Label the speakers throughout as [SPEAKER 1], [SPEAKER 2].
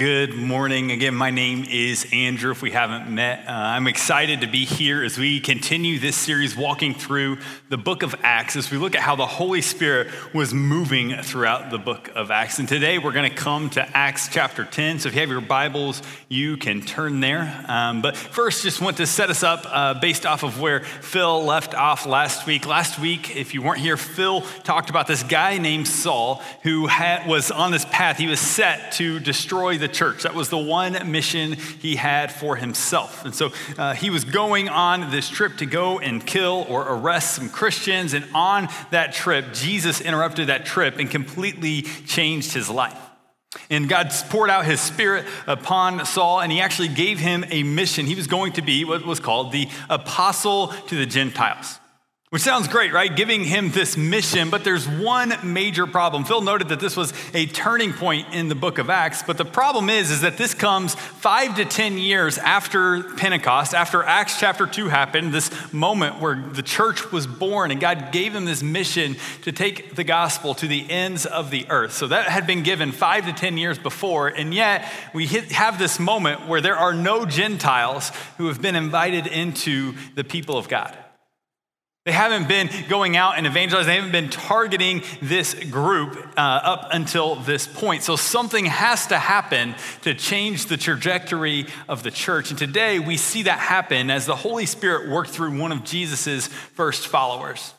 [SPEAKER 1] Good morning. Again, my name is Andrew. If we haven't met, uh, I'm excited to be here as we continue this series walking through the book of Acts as we look at how the Holy Spirit was moving throughout the book of Acts. And today we're going to come to Acts chapter 10. So if you have your Bibles, you can turn there. Um, but first, just want to set us up uh, based off of where Phil left off last week. Last week, if you weren't here, Phil talked about this guy named Saul who had, was on this path. He was set to destroy the church. That was the one mission he had for himself. And so uh, he was going on this trip to go and kill or arrest some Christians. And on that trip, Jesus interrupted that trip and completely changed his life. And God poured out his spirit upon Saul, and he actually gave him a mission. He was going to be what was called the apostle to the Gentiles. Which sounds great, right? Giving him this mission, but there's one major problem. Phil noted that this was a turning point in the book of Acts, but the problem is is that this comes 5 to 10 years after Pentecost, after Acts chapter 2 happened, this moment where the church was born and God gave him this mission to take the gospel to the ends of the earth. So that had been given 5 to 10 years before, and yet we have this moment where there are no Gentiles who have been invited into the people of God. They haven't been going out and evangelizing. They haven't been targeting this group uh, up until this point. So something has to happen to change the trajectory of the church. And today we see that happen as the Holy Spirit worked through one of Jesus's first followers.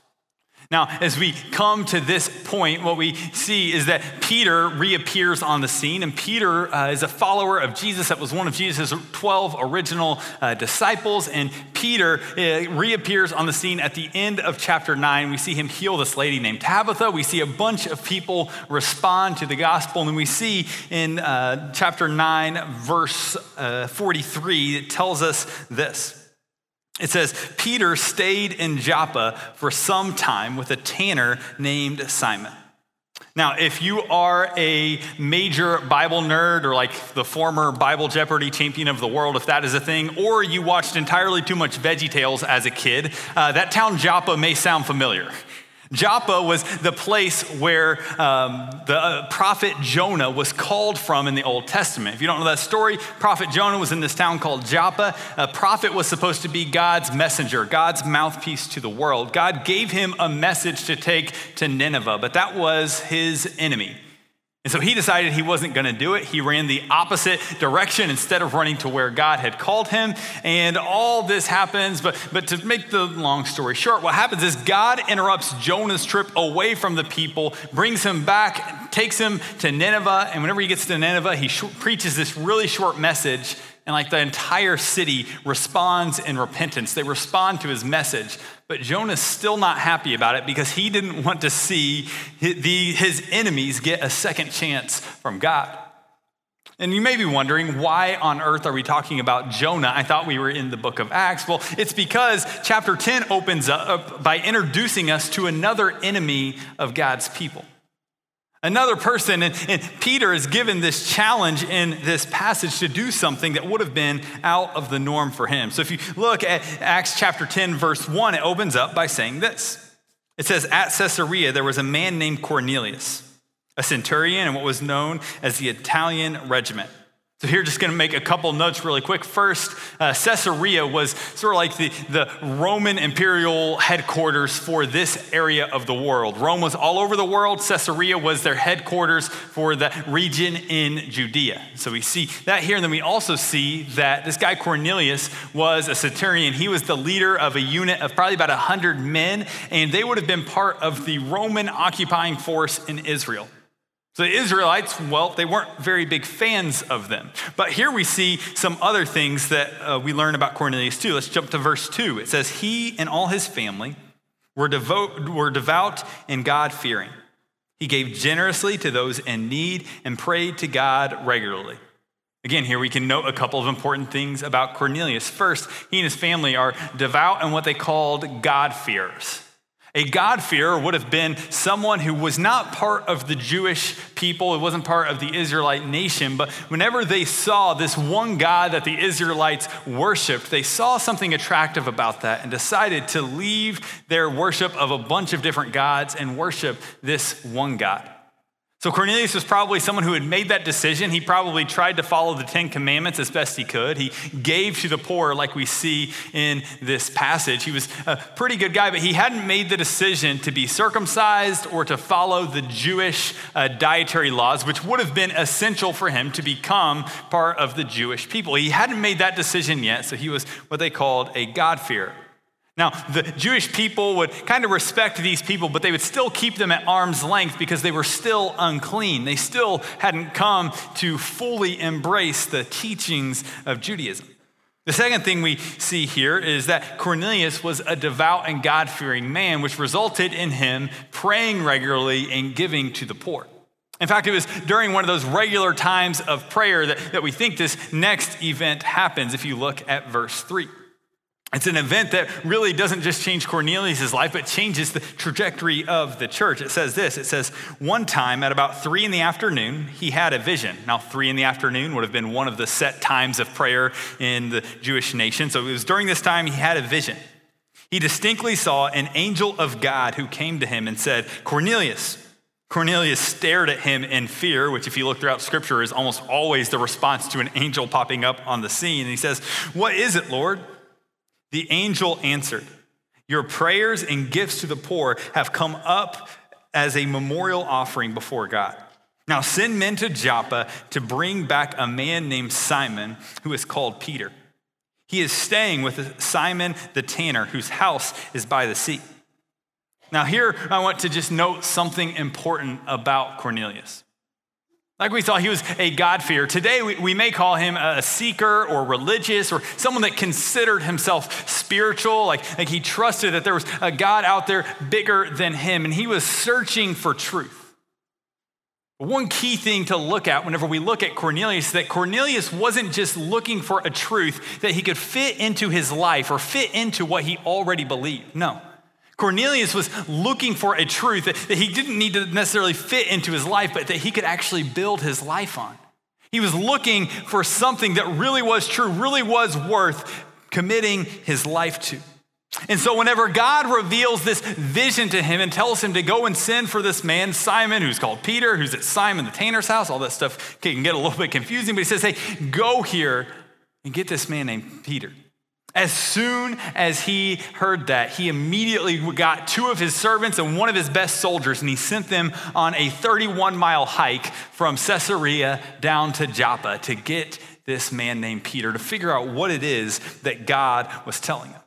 [SPEAKER 1] Now, as we come to this point, what we see is that Peter reappears on the scene, and Peter uh, is a follower of Jesus. That was one of Jesus' 12 original uh, disciples. And Peter uh, reappears on the scene at the end of chapter 9. We see him heal this lady named Tabitha. We see a bunch of people respond to the gospel. And we see in uh, chapter 9, verse uh, 43, it tells us this. It says, Peter stayed in Joppa for some time with a tanner named Simon. Now, if you are a major Bible nerd or like the former Bible Jeopardy champion of the world, if that is a thing, or you watched entirely too much Veggie Tales as a kid, uh, that town Joppa may sound familiar. Joppa was the place where um, the uh, prophet Jonah was called from in the Old Testament. If you don't know that story, prophet Jonah was in this town called Joppa. A prophet was supposed to be God's messenger, God's mouthpiece to the world. God gave him a message to take to Nineveh, but that was his enemy. And so he decided he wasn't going to do it. He ran the opposite direction instead of running to where God had called him. And all this happens, but, but to make the long story short, what happens is God interrupts Jonah's trip away from the people, brings him back, takes him to Nineveh. And whenever he gets to Nineveh, he sh- preaches this really short message. And like the entire city responds in repentance, they respond to his message. But Jonah's still not happy about it because he didn't want to see his enemies get a second chance from God. And you may be wondering, why on earth are we talking about Jonah? I thought we were in the book of Acts. Well, it's because chapter 10 opens up by introducing us to another enemy of God's people. Another person, and, and, Peter is given this challenge in this passage to do something that would have been out of the norm for him. So if you look at Acts chapter 10, verse 1, it opens up by saying this It says, At Caesarea, there was a man named Cornelius, a centurion in what was known as the Italian regiment. So here, just going to make a couple notes really quick. First, uh, Caesarea was sort of like the, the Roman imperial headquarters for this area of the world. Rome was all over the world. Caesarea was their headquarters for the region in Judea. So we see that here. And then we also see that this guy Cornelius was a centurion. He was the leader of a unit of probably about 100 men, and they would have been part of the Roman occupying force in Israel. So the Israelites, well, they weren't very big fans of them. But here we see some other things that uh, we learn about Cornelius too. Let's jump to verse 2. It says, He and all his family were, devout, were devout and God fearing. He gave generously to those in need and prayed to God regularly. Again, here we can note a couple of important things about Cornelius. First, he and his family are devout and what they called God-fearers. A God-fearer would have been someone who was not part of the Jewish people, it wasn't part of the Israelite nation, but whenever they saw this one God that the Israelites worshiped, they saw something attractive about that and decided to leave their worship of a bunch of different gods and worship this one God. So Cornelius was probably someone who had made that decision. He probably tried to follow the Ten Commandments as best he could. He gave to the poor, like we see in this passage. He was a pretty good guy, but he hadn't made the decision to be circumcised or to follow the Jewish uh, dietary laws, which would have been essential for him to become part of the Jewish people. He hadn't made that decision yet, so he was what they called a God-fearer. Now, the Jewish people would kind of respect these people, but they would still keep them at arm's length because they were still unclean. They still hadn't come to fully embrace the teachings of Judaism. The second thing we see here is that Cornelius was a devout and God fearing man, which resulted in him praying regularly and giving to the poor. In fact, it was during one of those regular times of prayer that, that we think this next event happens if you look at verse 3. It's an event that really doesn't just change Cornelius' life, but changes the trajectory of the church. It says this it says, One time at about three in the afternoon, he had a vision. Now, three in the afternoon would have been one of the set times of prayer in the Jewish nation. So it was during this time he had a vision. He distinctly saw an angel of God who came to him and said, Cornelius. Cornelius stared at him in fear, which, if you look throughout scripture, is almost always the response to an angel popping up on the scene. And he says, What is it, Lord? The angel answered, Your prayers and gifts to the poor have come up as a memorial offering before God. Now send men to Joppa to bring back a man named Simon who is called Peter. He is staying with Simon the tanner, whose house is by the sea. Now, here I want to just note something important about Cornelius. Like we saw, he was a God-fearer. Today, we, we may call him a seeker or religious or someone that considered himself spiritual, like, like he trusted that there was a God out there bigger than him, and he was searching for truth. One key thing to look at whenever we look at Cornelius is that Cornelius wasn't just looking for a truth that he could fit into his life or fit into what he already believed. No. Cornelius was looking for a truth that, that he didn't need to necessarily fit into his life, but that he could actually build his life on. He was looking for something that really was true, really was worth committing his life to. And so, whenever God reveals this vision to him and tells him to go and send for this man, Simon, who's called Peter, who's at Simon the tanner's house, all that stuff can get a little bit confusing, but he says, Hey, go here and get this man named Peter. As soon as he heard that, he immediately got two of his servants and one of his best soldiers, and he sent them on a 31 mile hike from Caesarea down to Joppa to get this man named Peter to figure out what it is that God was telling him.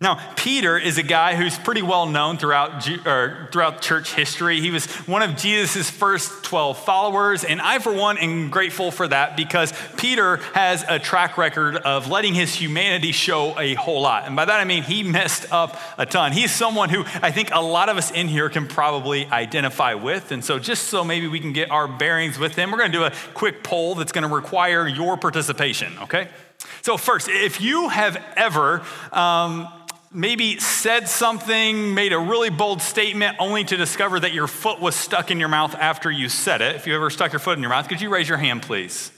[SPEAKER 1] Now, Peter is a guy who's pretty well known throughout, throughout church history. He was one of Jesus' first 12 followers, and I, for one, am grateful for that because Peter has a track record of letting his humanity show a whole lot. And by that I mean he messed up a ton. He's someone who I think a lot of us in here can probably identify with. And so, just so maybe we can get our bearings with him, we're going to do a quick poll that's going to require your participation, okay? So, first, if you have ever um, maybe said something, made a really bold statement, only to discover that your foot was stuck in your mouth after you said it. If you ever stuck your foot in your mouth, could you raise your hand, please?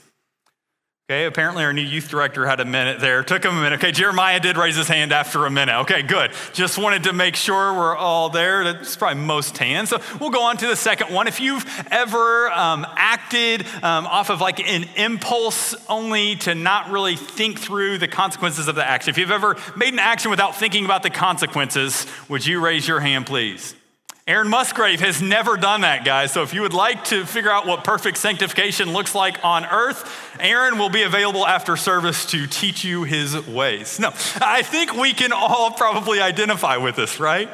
[SPEAKER 1] Okay, apparently our new youth director had a minute there. Took him a minute. Okay, Jeremiah did raise his hand after a minute. Okay, good. Just wanted to make sure we're all there. That's probably most hands. So we'll go on to the second one. If you've ever um, acted um, off of like an impulse only to not really think through the consequences of the action, if you've ever made an action without thinking about the consequences, would you raise your hand, please? Aaron Musgrave has never done that, guys. So if you would like to figure out what perfect sanctification looks like on earth, Aaron will be available after service to teach you his ways. No, I think we can all probably identify with this, right?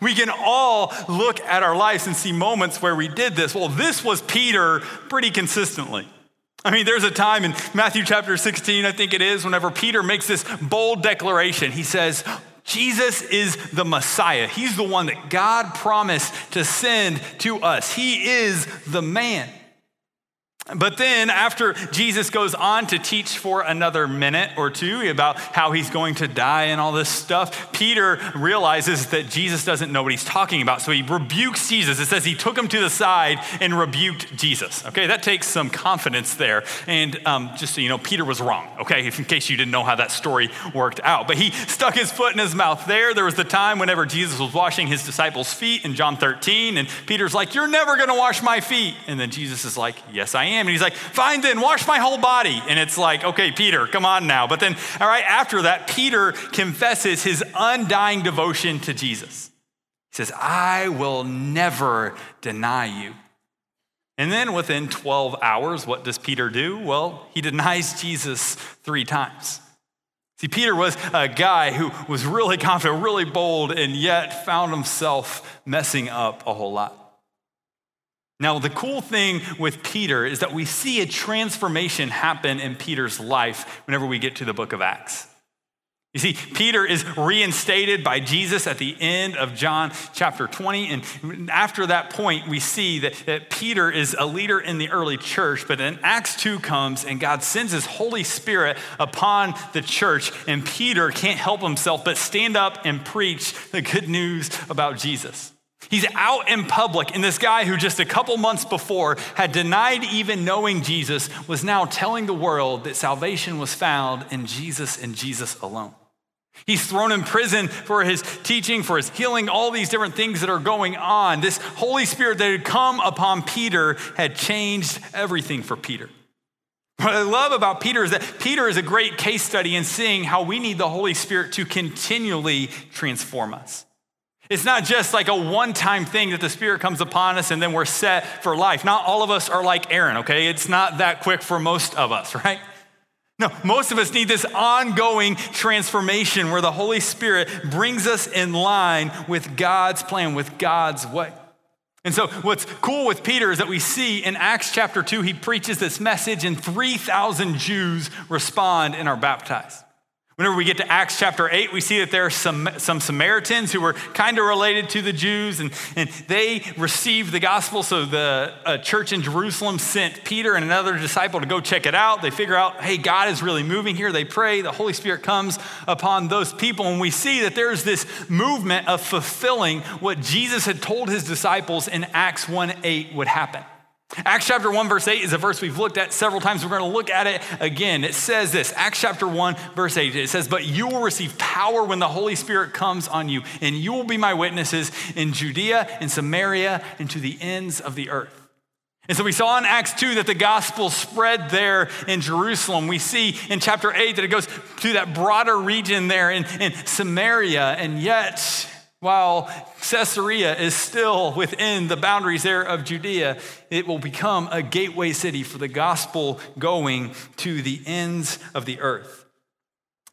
[SPEAKER 1] We can all look at our lives and see moments where we did this. Well, this was Peter pretty consistently. I mean, there's a time in Matthew chapter 16, I think it is, whenever Peter makes this bold declaration. He says, Jesus is the Messiah. He's the one that God promised to send to us. He is the man. But then, after Jesus goes on to teach for another minute or two about how he's going to die and all this stuff, Peter realizes that Jesus doesn't know what he's talking about. So he rebukes Jesus. It says he took him to the side and rebuked Jesus. Okay, that takes some confidence there. And um, just so you know, Peter was wrong, okay, in case you didn't know how that story worked out. But he stuck his foot in his mouth there. There was the time whenever Jesus was washing his disciples' feet in John 13, and Peter's like, You're never gonna wash my feet. And then Jesus is like, Yes, I am am. And he's like, fine then, wash my whole body. And it's like, okay, Peter, come on now. But then, all right, after that, Peter confesses his undying devotion to Jesus. He says, I will never deny you. And then within 12 hours, what does Peter do? Well, he denies Jesus three times. See, Peter was a guy who was really confident, really bold, and yet found himself messing up a whole lot. Now, the cool thing with Peter is that we see a transformation happen in Peter's life whenever we get to the book of Acts. You see, Peter is reinstated by Jesus at the end of John chapter 20. And after that point, we see that, that Peter is a leader in the early church. But then Acts 2 comes and God sends his Holy Spirit upon the church. And Peter can't help himself but stand up and preach the good news about Jesus. He's out in public, and this guy who just a couple months before had denied even knowing Jesus was now telling the world that salvation was found in Jesus and Jesus alone. He's thrown in prison for his teaching, for his healing, all these different things that are going on. This Holy Spirit that had come upon Peter had changed everything for Peter. What I love about Peter is that Peter is a great case study in seeing how we need the Holy Spirit to continually transform us. It's not just like a one time thing that the Spirit comes upon us and then we're set for life. Not all of us are like Aaron, okay? It's not that quick for most of us, right? No, most of us need this ongoing transformation where the Holy Spirit brings us in line with God's plan, with God's way. And so, what's cool with Peter is that we see in Acts chapter 2, he preaches this message, and 3,000 Jews respond and are baptized. Whenever we get to Acts chapter 8, we see that there are some, some Samaritans who were kind of related to the Jews, and, and they received the gospel. So the church in Jerusalem sent Peter and another disciple to go check it out. They figure out, hey, God is really moving here. They pray, the Holy Spirit comes upon those people, and we see that there's this movement of fulfilling what Jesus had told his disciples in Acts 1 8 would happen. Acts chapter 1, verse 8 is a verse we've looked at several times. We're going to look at it again. It says this Acts chapter 1, verse 8. It says, But you will receive power when the Holy Spirit comes on you, and you will be my witnesses in Judea and Samaria and to the ends of the earth. And so we saw in Acts 2 that the gospel spread there in Jerusalem. We see in chapter 8 that it goes to that broader region there in, in Samaria, and yet while Caesarea is still within the boundaries there of Judea, it will become a gateway city for the gospel going to the ends of the earth.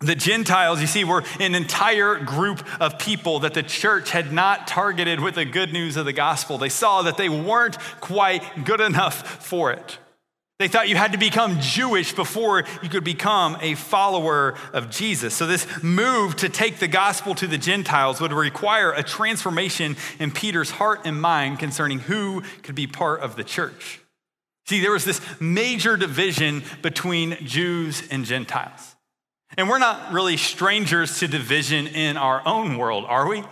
[SPEAKER 1] The Gentiles, you see, were an entire group of people that the church had not targeted with the good news of the gospel. They saw that they weren't quite good enough for it. They thought you had to become Jewish before you could become a follower of Jesus. So, this move to take the gospel to the Gentiles would require a transformation in Peter's heart and mind concerning who could be part of the church. See, there was this major division between Jews and Gentiles. And we're not really strangers to division in our own world, are we?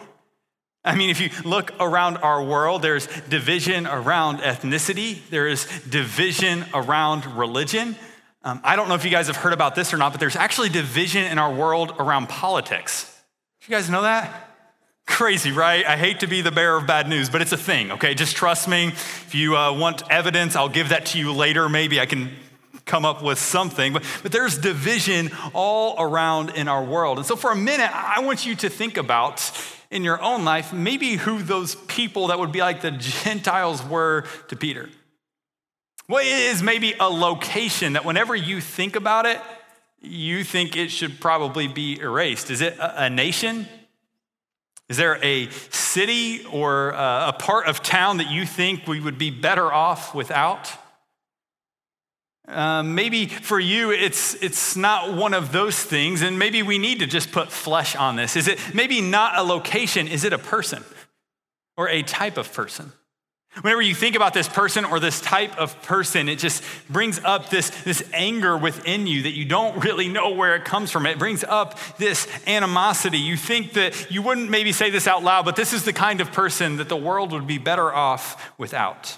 [SPEAKER 1] I mean, if you look around our world, there's division around ethnicity, there is division around religion. Um, I don't know if you guys have heard about this or not, but there's actually division in our world around politics. You guys know that? Crazy, right? I hate to be the bearer of bad news, but it's a thing, okay? Just trust me. If you uh, want evidence, I'll give that to you later. Maybe I can come up with something. But, but there's division all around in our world. And so for a minute, I want you to think about in your own life, maybe who those people that would be like the Gentiles were to Peter. What is maybe a location that whenever you think about it, you think it should probably be erased? Is it a nation? Is there a city or uh, a part of town that you think we would be better off without? Um, maybe for you, it's, it's not one of those things, and maybe we need to just put flesh on this. Is it maybe not a location? Is it a person or a type of person? Whenever you think about this person or this type of person, it just brings up this, this anger within you that you don't really know where it comes from. It brings up this animosity. You think that you wouldn't maybe say this out loud, but this is the kind of person that the world would be better off without.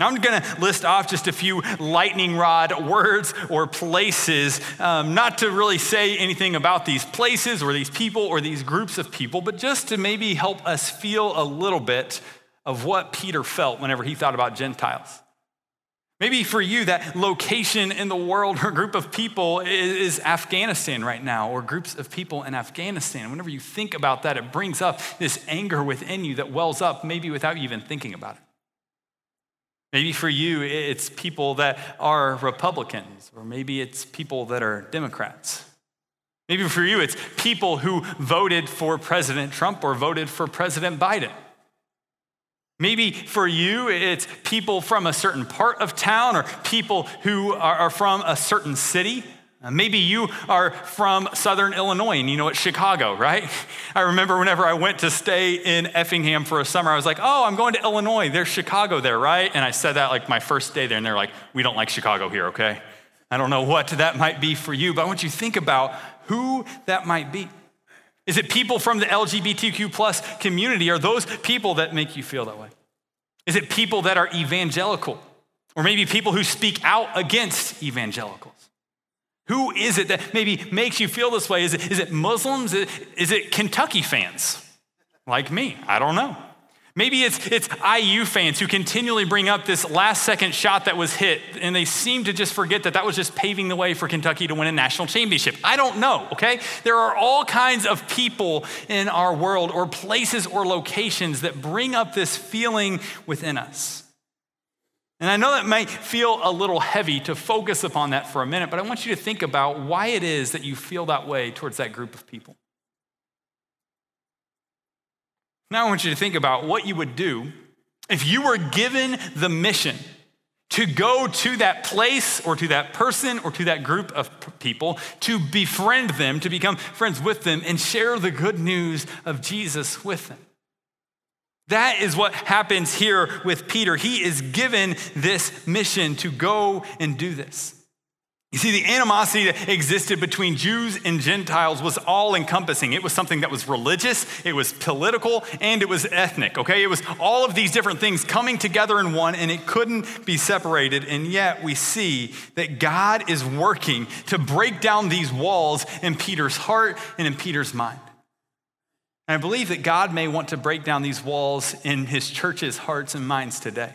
[SPEAKER 1] Now, I'm going to list off just a few lightning rod words or places, um, not to really say anything about these places or these people or these groups of people, but just to maybe help us feel a little bit of what Peter felt whenever he thought about Gentiles. Maybe for you, that location in the world or group of people is, Afghanistan right now, or groups of people in Afghanistan. Whenever you think about that, it brings up this anger within you that wells up, maybe without you even thinking about it. Maybe for you, it's people that are Republicans, or maybe it's people that are Democrats. Maybe for you, it's people who voted for President Trump or voted for President Biden. Maybe for you, it's people from a certain part of town or people who are from a certain city. Uh, maybe you are from Southern Illinois and you know it's Chicago, right? I remember whenever I went to stay in Effingham for a summer, I was like, oh, I'm going to Illinois. There's Chicago there, right? And I said that like my first day there, and they're like, we don't like Chicago here, okay? I don't know what that might be for you, but I want you to think about who that might be. Is it people from the LGBTQ plus community? Are those people that make you feel that way? Is it people that are evangelical? Or maybe people who speak out against evangelicals? Who is it that maybe makes you feel this way? Is it, is it Muslims? Is it, Kentucky fans like me? I don't know. Maybe it's, it's IU fans who continually bring up this last second shot that was hit, and they seem to just forget that that was just paving the way for Kentucky to win a national championship. I don't know, okay? There are all kinds of people in our world, or places or locations that bring up this feeling within us. And I know that might feel a little heavy to focus upon that for a minute, but I want you to think about why it is that you feel that way towards that group of people. Now I want you to think about what you would do if you were given the mission to go to that place or to that person or to that group of people, to befriend them, to become friends with them, and share the good news of Jesus with them. That is what happens here with Peter. He is given this mission to go and do this. You see, the animosity that existed between Jews and Gentiles was all encompassing. It was something that was religious, it was political, and it was ethnic, okay? It was all of these different things coming together in one, and it couldn't be separated. And yet, we see that God is working to break down these walls in Peter's heart and in Peter's mind. And I believe that God may want to break down these walls in his church's hearts and minds today.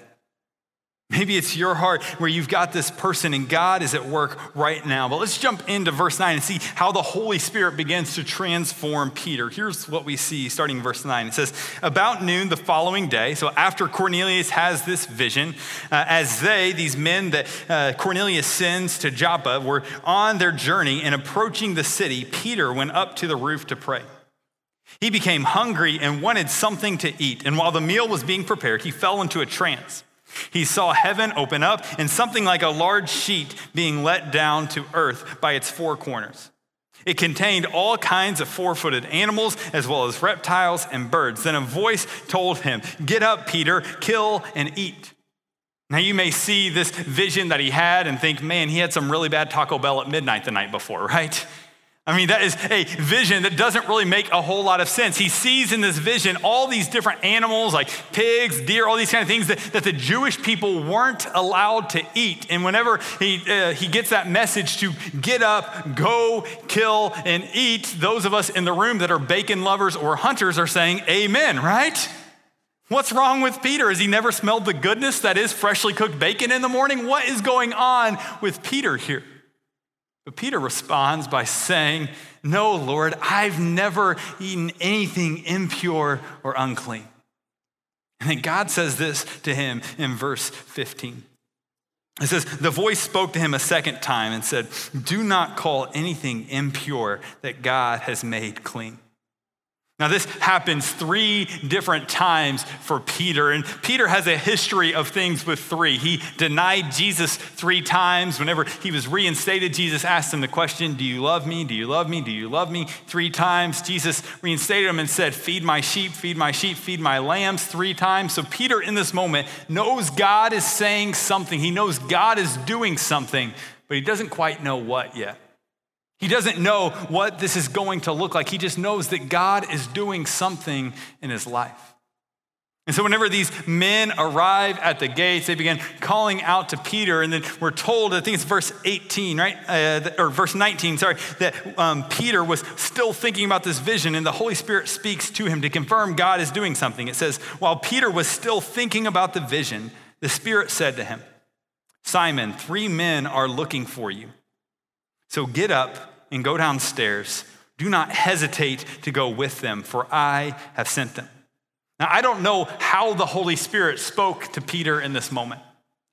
[SPEAKER 1] Maybe it's your heart where you've got this person and God is at work right now. But let's jump into verse 9 and see how the Holy Spirit begins to transform Peter. Here's what we see starting in verse 9. It says, About noon the following day, so after Cornelius has this vision, uh, as they, these men that uh, Cornelius sends to Joppa, were on their journey and approaching the city, Peter went up to the roof to pray. He became hungry and wanted something to eat. And while the meal was being prepared, he fell into a trance. He saw heaven open up and something like a large sheet being let down to earth by its four corners. It contained all kinds of four footed animals as well as reptiles and birds. Then a voice told him, Get up, Peter, kill and eat. Now, you may see this vision that he had and think, man, he had some really bad Taco Bell at midnight the night before, right? I mean, that is a vision that doesn't really make a whole lot of sense. He sees in this vision all these different animals like pigs, deer, all these kind of things that, that the Jewish people weren't allowed to eat. And whenever he, uh, he gets that message to get up, go, kill, and eat, those of us in the room that are bacon lovers or hunters are saying, Amen, right? What's wrong with Peter? Has he never smelled the goodness that is freshly cooked bacon in the morning? What is going on with Peter here? But Peter responds by saying, No, Lord, I've never eaten anything impure or unclean. And then God says this to him in verse 15. It says, The voice spoke to him a second time and said, Do not call anything impure that God has made clean. Now, this happens three different times for Peter. And Peter has a history of things with three. He denied Jesus three times. Whenever he was reinstated, Jesus asked him the question, Do you love me? Do you love me? Do you love me? Three times. Jesus reinstated him and said, Feed my sheep, feed my sheep, feed my lambs, three times. So Peter, in this moment, knows God is saying something. He knows God is doing something, but he doesn't quite know what yet. He doesn't know what this is going to look like. He just knows that God is doing something in his life. And so, whenever these men arrive at the gates, they begin calling out to Peter. And then we're told, I think it's verse 18, right? Uh, or verse 19, sorry, that um, Peter was still thinking about this vision, and the Holy Spirit speaks to him to confirm God is doing something. It says, While Peter was still thinking about the vision, the Spirit said to him, Simon, three men are looking for you. So get up and go downstairs. Do not hesitate to go with them, for I have sent them. Now, I don't know how the Holy Spirit spoke to Peter in this moment.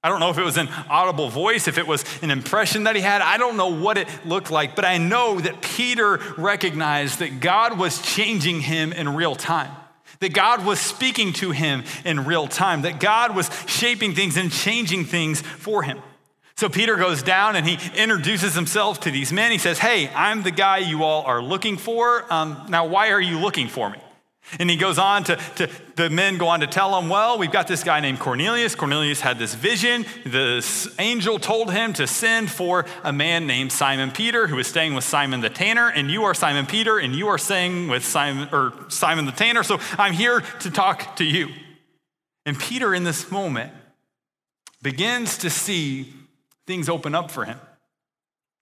[SPEAKER 1] I don't know if it was an audible voice, if it was an impression that he had. I don't know what it looked like, but I know that Peter recognized that God was changing him in real time. That God was speaking to him in real time, that God was shaping things and changing things for him. So Peter goes down and he introduces himself to these men. He says, Hey, I'm the guy you all are looking for. Um, now, why are you looking for me? And he goes on to, to, the men go on to tell him, Well, we've got this guy named Cornelius. Cornelius had this vision. The angel told him to send for a man named Simon Peter, who is staying with Simon the tanner. And you are Simon Peter, and you are staying with Simon, or Simon the tanner. So I'm here to talk to you. And Peter, in this moment, begins to see things open up for him.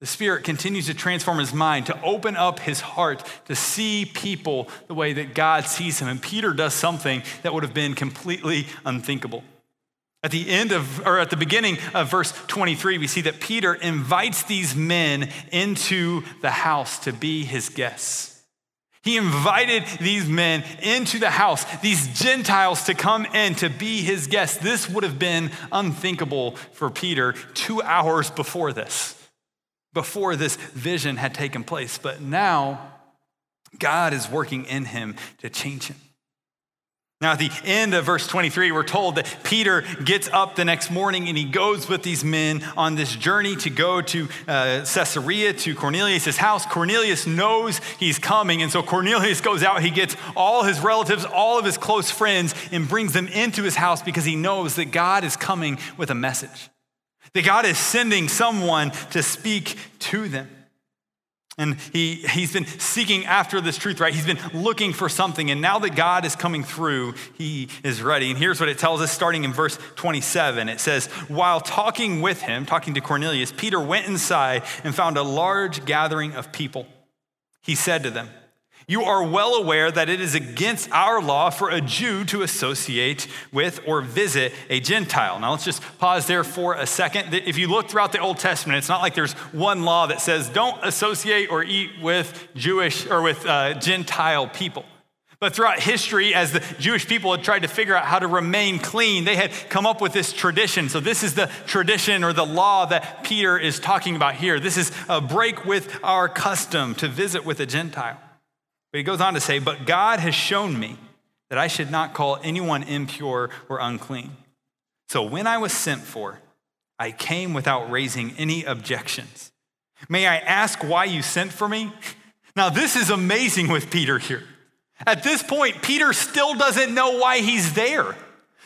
[SPEAKER 1] The Spirit continues to transform his mind, to open up his heart, to see people the way that God sees him. And Peter does something that would have been completely unthinkable. At the end of, or at the beginning of verse 23, we see that Peter invites these men into the house to be his guests. He invited these men into the house, these Gentiles to come in to be his guests. This would have been unthinkable for Peter two hours before this, before this vision had taken place. But now, God is working in him to change him. Now, at the end of verse 23, we're told that Peter gets up the next morning and he goes with these men on this journey to go to uh, Caesarea, to Cornelius' house. Cornelius knows he's coming, and so Cornelius goes out. He gets all his relatives, all of his close friends, and brings them into his house because he knows that God is coming with a message, that God is sending someone to speak to them. And he, he's been seeking after this truth, right? He's been looking for something. And now that God is coming through, he is ready. And here's what it tells us starting in verse 27. It says, While talking with him, talking to Cornelius, Peter went inside and found a large gathering of people. He said to them, you are well aware that it is against our law for a Jew to associate with or visit a Gentile. Now, let's just pause there for a second. If you look throughout the Old Testament, it's not like there's one law that says don't associate or eat with Jewish or with uh, Gentile people. But throughout history, as the Jewish people had tried to figure out how to remain clean, they had come up with this tradition. So, this is the tradition or the law that Peter is talking about here. This is a break with our custom to visit with a Gentile. But he goes on to say, But God has shown me that I should not call anyone impure or unclean. So when I was sent for, I came without raising any objections. May I ask why you sent for me? Now, this is amazing with Peter here. At this point, Peter still doesn't know why he's there.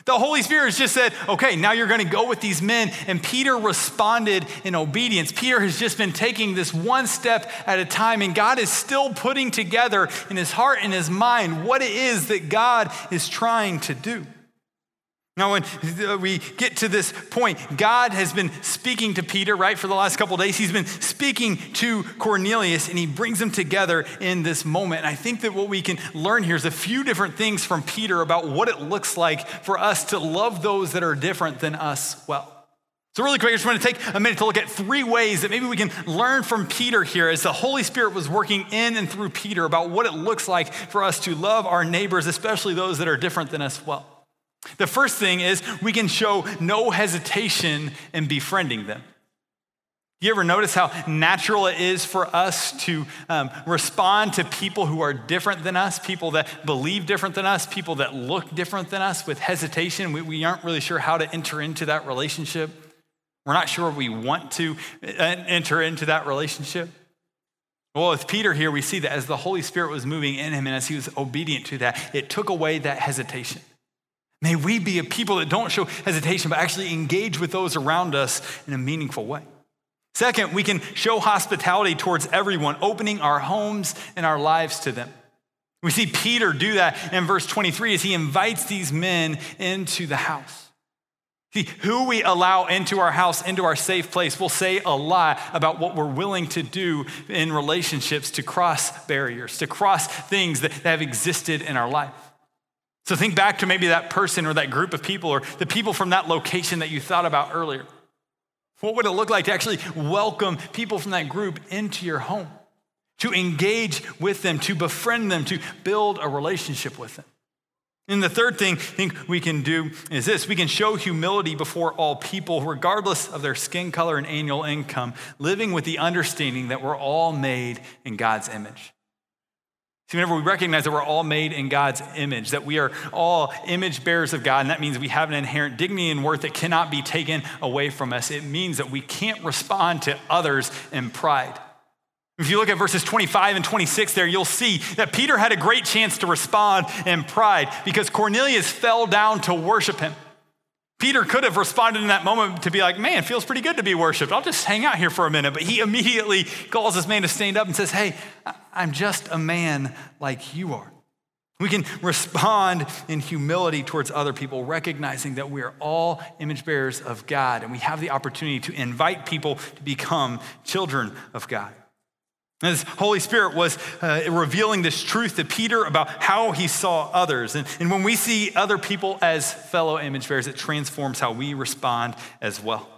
[SPEAKER 1] The Holy Spirit has just said, okay, now you're going to go with these men. And Peter responded in obedience. Peter has just been taking this one step at a time, and God is still putting together in his heart and his mind what it is that God is trying to do. Now, when we get to this point, God has been speaking to Peter, right, for the last couple days. He's been speaking to Cornelius, and he brings them together in this moment. And I think that what we can learn here is a few different things from Peter about what it looks like for us to love those that are different than us well. So, really quick, I just want to take a minute to look at three ways that maybe we can learn from Peter here as the Holy Spirit was working in and through Peter about what it looks like for us to love our neighbors, especially those that are different than us well. The first thing is we can show no hesitation in befriending them. You ever notice how natural it is for us to um, respond to people who are different than us, people that believe different than us, people that look different than us with hesitation? We, we aren't really sure how to enter into that relationship. We're not sure we want to uh, enter into that relationship. Well, with Peter here, we see that as the Holy Spirit was moving in him and as he was obedient to that, it took away that hesitation. May we be a people that don't show hesitation, but actually engage with those around us in a meaningful way. Second, we can show hospitality towards everyone, opening our homes and our lives to them. We see Peter do that in verse 23 as he invites these men into the house. See, who we allow into our house, into our safe place, will say a lot about what we're willing to do in relationships to cross barriers, to cross things that have existed in our life. So think back to maybe that person or that group of people or the people from that location that you thought about earlier. What would it look like to actually welcome people from that group into your home? To engage with them, to befriend them, to build a relationship with them. And the third thing I think we can do is this we can show humility before all people, regardless of their skin color and annual income, living with the understanding that we're all made in God's image. See, whenever we recognize that we're all made in God's image, that we are all image bearers of God, and that means we have an inherent dignity and worth that cannot be taken away from us, it means that we can't respond to others in pride. If you look at verses 25 and 26 there, you'll see that Peter had a great chance to respond in pride because Cornelius fell down to worship him. Peter could have responded in that moment to be like, man, feels pretty good to be worshiped. I'll just hang out here for a minute. But he immediately calls this man to stand up and says, hey, I'm just a man like you are. We can respond in humility towards other people, recognizing that we are all image bearers of God and we have the opportunity to invite people to become children of God. As Holy Spirit was uh, revealing this truth to Peter about how he saw others. And, and when we see other people as fellow image bearers, it transforms how we respond as well.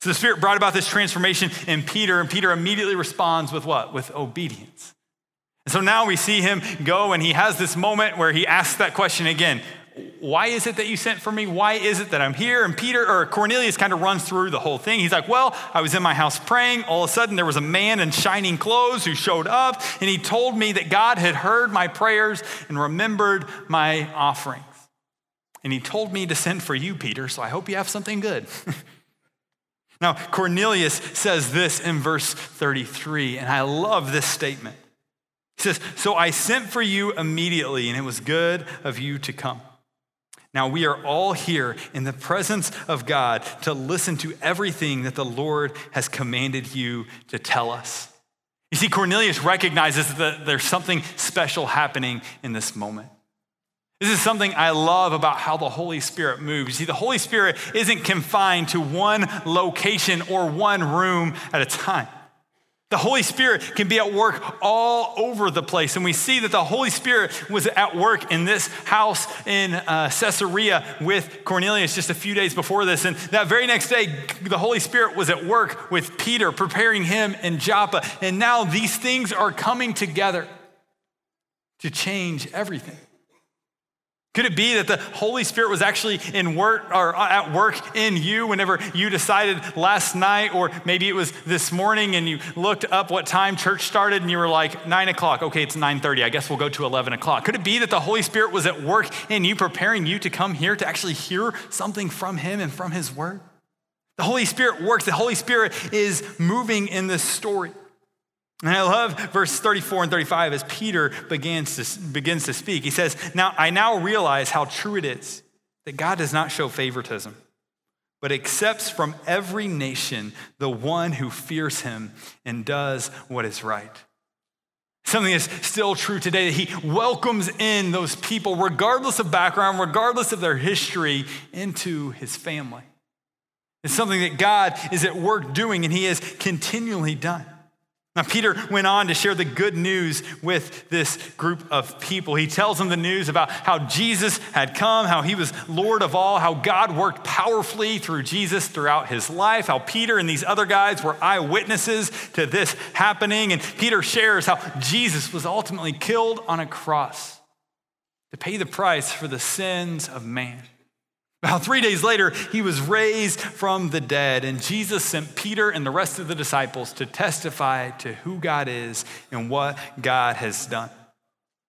[SPEAKER 1] So the Spirit brought about this transformation in Peter, and Peter immediately responds with what? With obedience. And so now we see him go, and he has this moment where he asks that question again why is it that you sent for me? Why is it that I'm here? And Peter or Cornelius kind of runs through the whole thing. He's like, Well, I was in my house praying. All of a sudden, there was a man in shining clothes who showed up, and he told me that God had heard my prayers and remembered my offerings. And he told me to send for you, Peter, so I hope you have something good. now, Cornelius says this in verse 33, and I love this statement. He says, So I sent for you immediately, and it was good of you to come. Now, we are all here in the presence of God to listen to everything that the Lord has commanded you to tell us. You see, Cornelius recognizes that there's something special happening in this moment. This is something I love about how the Holy Spirit moves. You see, the Holy Spirit isn't confined to one location or one room at a time. The Holy Spirit can be at work all over the place. And we see that the Holy Spirit was at work in this house in uh, Caesarea with Cornelius just a few days before this. And that very next day, the Holy Spirit was at work with Peter, preparing him in Joppa. And now these things are coming together to change everything. Could it be that the Holy Spirit was actually in work or uh, at work in you whenever you decided last night, or maybe it was this morning and you looked up what time church started and you were like, nine o'clock. Okay, it's 9:30. I guess we'll go to 11 o'clock. Could it be that the Holy Spirit was at work in you, preparing you to come here to actually hear something from Him and from His Word? The Holy Spirit works. The Holy Spirit is moving in this story. And I love verse 34 and 35 as Peter begins to, begins to speak. He says, Now I now realize how true it is that God does not show favoritism, but accepts from every nation the one who fears him and does what is right. Something is still true today that he welcomes in those people, regardless of background, regardless of their history, into his family. It's something that God is at work doing and he has continually done. Now, Peter went on to share the good news with this group of people. He tells them the news about how Jesus had come, how he was Lord of all, how God worked powerfully through Jesus throughout his life, how Peter and these other guys were eyewitnesses to this happening. And Peter shares how Jesus was ultimately killed on a cross to pay the price for the sins of man. About three days later, he was raised from the dead, and Jesus sent Peter and the rest of the disciples to testify to who God is and what God has done.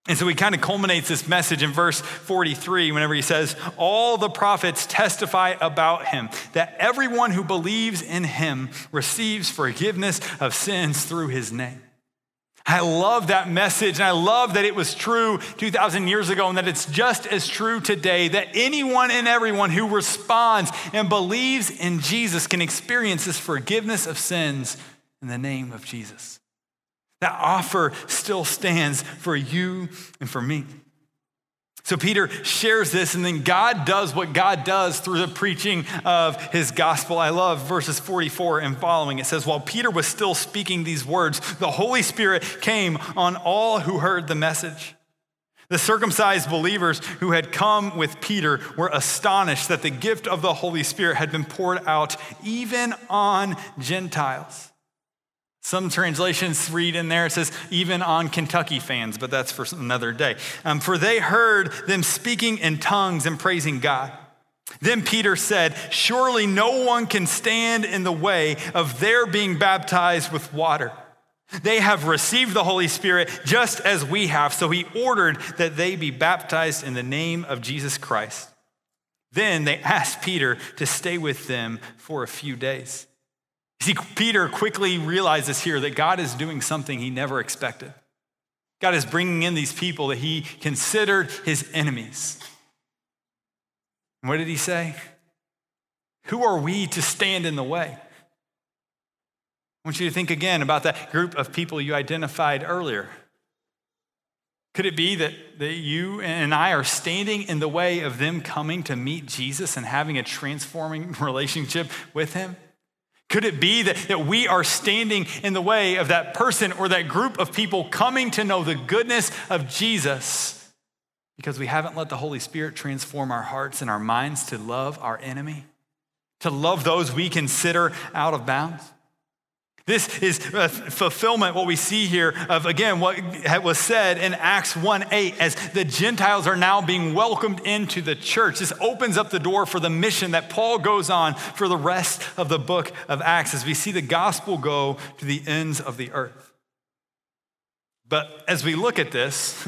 [SPEAKER 1] And so he kind of culminates this message in verse 43 whenever he says, All the prophets testify about him, that everyone who believes in him receives forgiveness of sins through his name. I love that message, and I love that it was true 2,000 years ago, and that it's just as true today that anyone and everyone who responds and believes in Jesus can experience this forgiveness of sins in the name of Jesus. That offer still stands for you and for me. So Peter shares this, and then God does what God does through the preaching of his gospel. I love verses 44 and following. It says, While Peter was still speaking these words, the Holy Spirit came on all who heard the message. The circumcised believers who had come with Peter were astonished that the gift of the Holy Spirit had been poured out even on Gentiles. Some translations read in there, it says, even on Kentucky fans, but that's for another day. Um, for they heard them speaking in tongues and praising God. Then Peter said, Surely no one can stand in the way of their being baptized with water. They have received the Holy Spirit just as we have. So he ordered that they be baptized in the name of Jesus Christ. Then they asked Peter to stay with them for a few days. See, Peter quickly realizes here that God is doing something he never expected. God is bringing in these people that he considered his enemies. And what did he say? Who are we to stand in the way? I want you to think again about that group of people you identified earlier. Could it be that, that you and I are standing in the way of them coming to meet Jesus and having a transforming relationship with him? Could it be that, that we are standing in the way of that person or that group of people coming to know the goodness of Jesus because we haven't let the Holy Spirit transform our hearts and our minds to love our enemy, to love those we consider out of bounds? This is uh, fulfillment, what we see here of, again, what was said in Acts 1 8, as the Gentiles are now being welcomed into the church. This opens up the door for the mission that Paul goes on for the rest of the book of Acts as we see the gospel go to the ends of the earth. But as we look at this,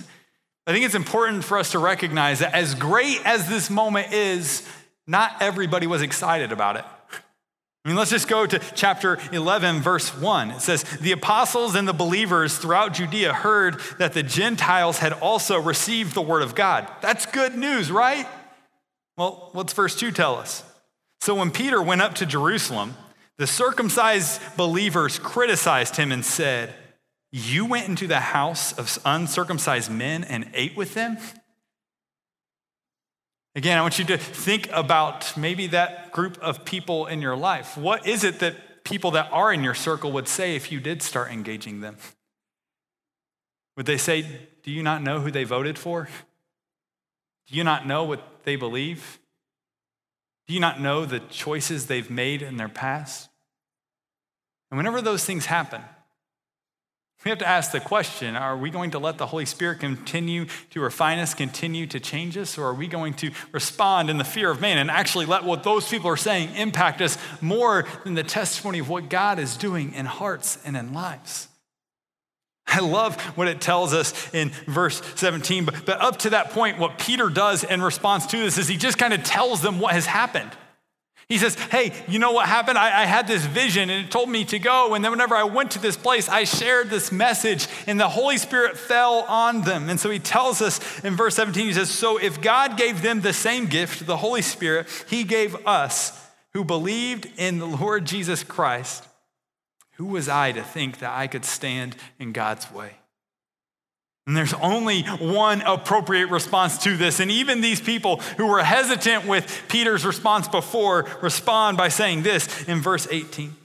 [SPEAKER 1] I think it's important for us to recognize that as great as this moment is, not everybody was excited about it. I mean, let's just go to chapter 11, verse 1. It says, The apostles and the believers throughout Judea heard that the Gentiles had also received the word of God. That's good news, right? Well, what's verse 2 tell us? So when Peter went up to Jerusalem, the circumcised believers criticized him and said, You went into the house of uncircumcised men and ate with them? Again, I want you to think about maybe that group of people in your life. What is it that people that are in your circle would say if you did start engaging them? Would they say, Do you not know who they voted for? Do you not know what they believe? Do you not know the choices they've made in their past? And whenever those things happen, we have to ask the question are we going to let the Holy Spirit continue to refine us, continue to change us, or are we going to respond in the fear of man and actually let what those people are saying impact us more than the testimony of what God is doing in hearts and in lives? I love what it tells us in verse 17, but, up to that point, what Peter does in response to this is he just kind of tells them what has happened. He says, Hey, you know what happened? I, I, had this vision and it told me to go. And then whenever I went to this place, I shared this message and the Holy Spirit fell on them. And so he tells us in verse 17, he says, So if God gave them the same gift, the Holy Spirit, he gave us who believed in the Lord Jesus Christ. Who was I to think that I could stand in God's way? And there's only one appropriate response to this. And even these people who were hesitant with Peter's response before respond by saying this in verse 18.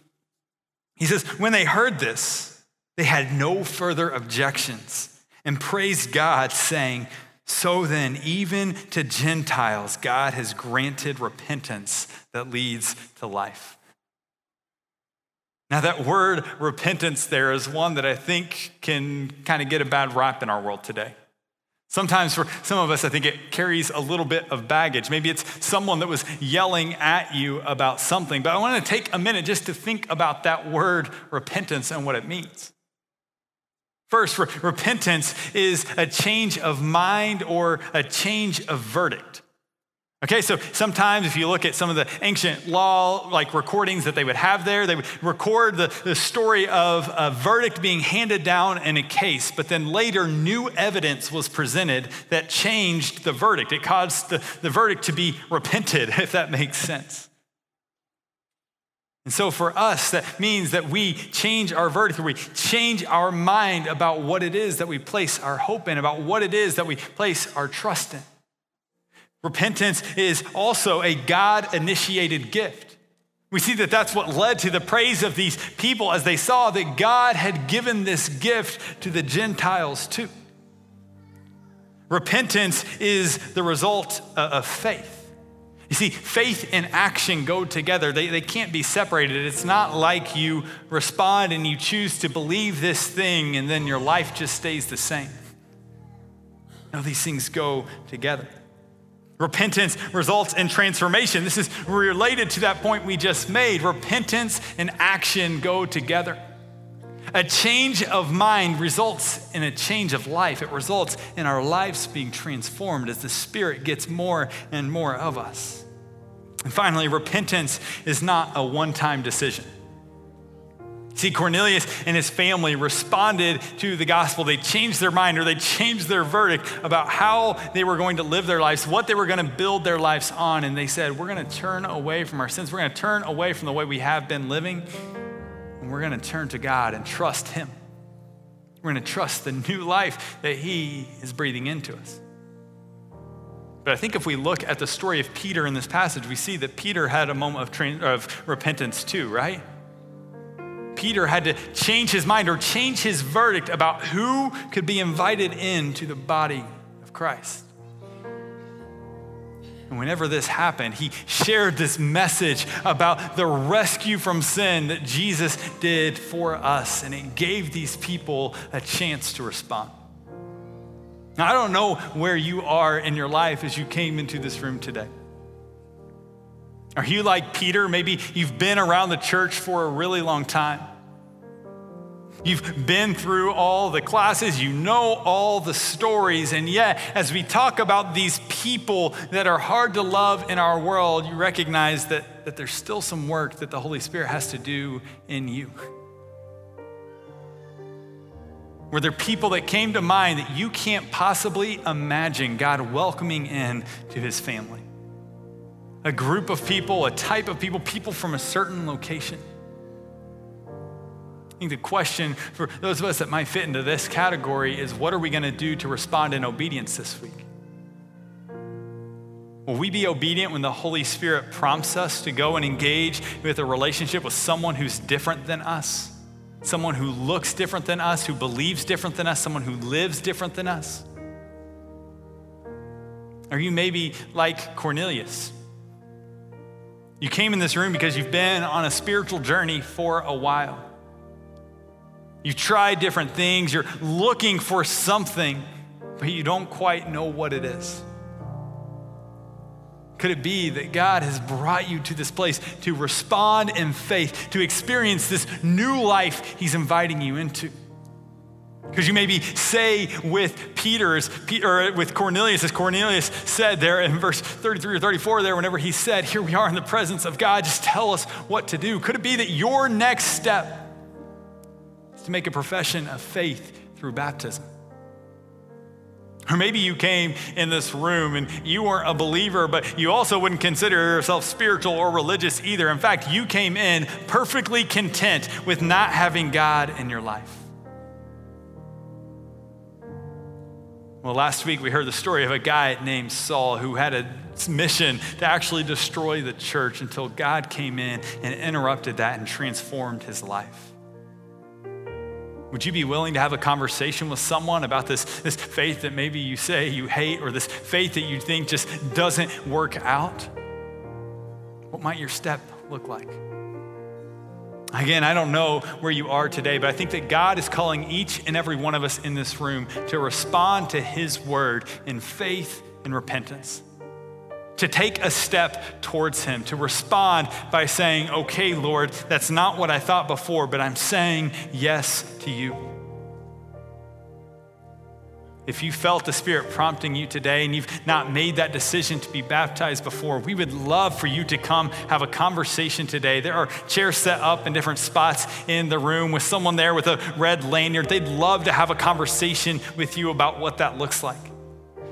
[SPEAKER 1] He says, When they heard this, they had no further objections and praised God, saying, So then, even to Gentiles, God has granted repentance that leads to life. Now, that word repentance there is one that I think can kind of get a bad rap in our world today. Sometimes for some of us, I think it carries a little bit of baggage. Maybe it's someone that was yelling at you about something. But I want to take a minute just to think about that word repentance and what it means. First, repentance is a change of mind or a change of verdict. Okay, so sometimes if you look at some of the ancient law, like recordings that they would have there, they would record the, the story of a verdict being handed down in a case, but then later new evidence was presented that changed the verdict. It caused the, the verdict to be repented, if that makes sense. And so for us, that means that we change our verdict, we change our mind about what it is that we place our hope in, about what it is that we place our trust in. Repentance is also a God initiated gift. We see that that's what led to the praise of these people as they saw that God had given this gift to the Gentiles too. Repentance is the result of faith. You see, faith and action go together, they, they can't be separated. It's not like you respond and you choose to believe this thing and then your life just stays the same. No, these things go together. Repentance results in transformation. This is related to that point we just made. Repentance and action go together. A change of mind results in a change of life. It results in our lives being transformed as the Spirit gets more and more of us. And finally, repentance is not a one time decision. See, Cornelius and his family responded to the gospel. They changed their mind or they changed their verdict about how they were going to live their lives, what they were going to build their lives on. And they said, We're going to turn away from our sins. We're going to turn away from the way we have been living. And we're going to turn to God and trust Him. We're going to trust the new life that He is breathing into us. But I think if we look at the story of Peter in this passage, we see that Peter had a moment of, tra- of repentance too, right? Peter had to change his mind or change his verdict about who could be invited into the body of Christ. And whenever this happened, he shared this message about the rescue from sin that Jesus did for us, and it gave these people a chance to respond. Now, I don't know where you are in your life as you came into this room today. Are you like Peter? Maybe you've been around the church for a really long time. You've been through all the classes, you know all the stories, and yet, as we talk about these people that are hard to love in our world, you recognize that, that there's still some work that the Holy Spirit has to do in you. Were there people that came to mind that you can't possibly imagine God welcoming in to his family? A group of people, a type of people, people from a certain location. I think the question for those of us that might fit into this category is what are we going to do to respond in obedience this week? Will we be obedient when the Holy Spirit prompts us to go and engage with a relationship with someone who's different than us? Someone who looks different than us, who believes different than us, someone who lives different than us? Are you maybe like Cornelius? You came in this room because you've been on a spiritual journey for a while. You've tried different things, you're looking for something, but you don't quite know what it is. Could it be that God has brought you to this place to respond in faith, to experience this new life He's inviting you into? Because you maybe say with Peter's, or with Cornelius, as Cornelius said there in verse 33 or 34 there, whenever he said, Here we are in the presence of God, just tell us what to do. Could it be that your next step is to make a profession of faith through baptism? Or maybe you came in this room and you weren't a believer, but you also wouldn't consider yourself spiritual or religious either. In fact, you came in perfectly content with not having God in your life. Well, last week we heard the story of a guy named Saul who had a mission to actually destroy the church until God came in and interrupted that and transformed his life. Would you be willing to have a conversation with someone about this, this faith that maybe you say you hate or this faith that you think just doesn't work out? What might your step look like? Again, I don't know where you are today, but I think that God is calling each and every one of us in this room to respond to His word in faith and repentance. To take a step towards Him, to respond by saying, Okay, Lord, that's not what I thought before, but I'm saying yes to you. If you felt the Spirit prompting you today and you've not made that decision to be baptized before, we would love for you to come have a conversation today. There are chairs set up in different spots in the room with someone there with a red lanyard. They'd love to have a conversation with you about what that looks like.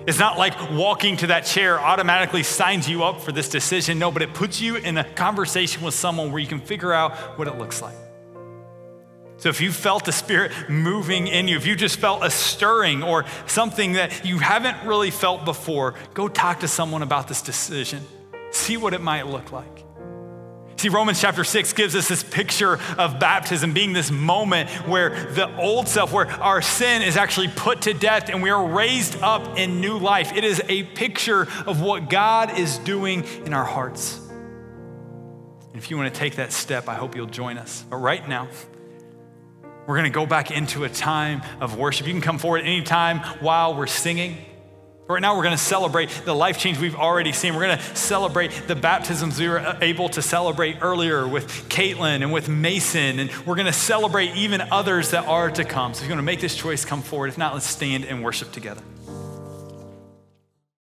[SPEAKER 1] It's not like walking to that chair automatically signs you up for this decision. No, but it puts you in a conversation with someone where you can figure out what it looks like. So if you felt the Spirit moving in you, if you just felt a stirring or something that you haven't really felt before, go talk to someone about this decision. See what it might look like. See, Romans chapter 6 gives us this picture of baptism being this moment where the old self, where our sin is actually put to death and we are raised up in new life. It is a picture of what God is doing in our hearts. And if you want to take that step, I hope you'll join us. But right now, we're going to go back into a time of worship. You can come forward anytime while we're singing. Right now, we're going to celebrate the life change we've already seen. We're going to celebrate the baptisms we were uh, able to celebrate earlier with Caitlin and with Mason. And we're going to celebrate even others that are to come. So if you're going to make this choice, come forward. If not, let's stand and worship together.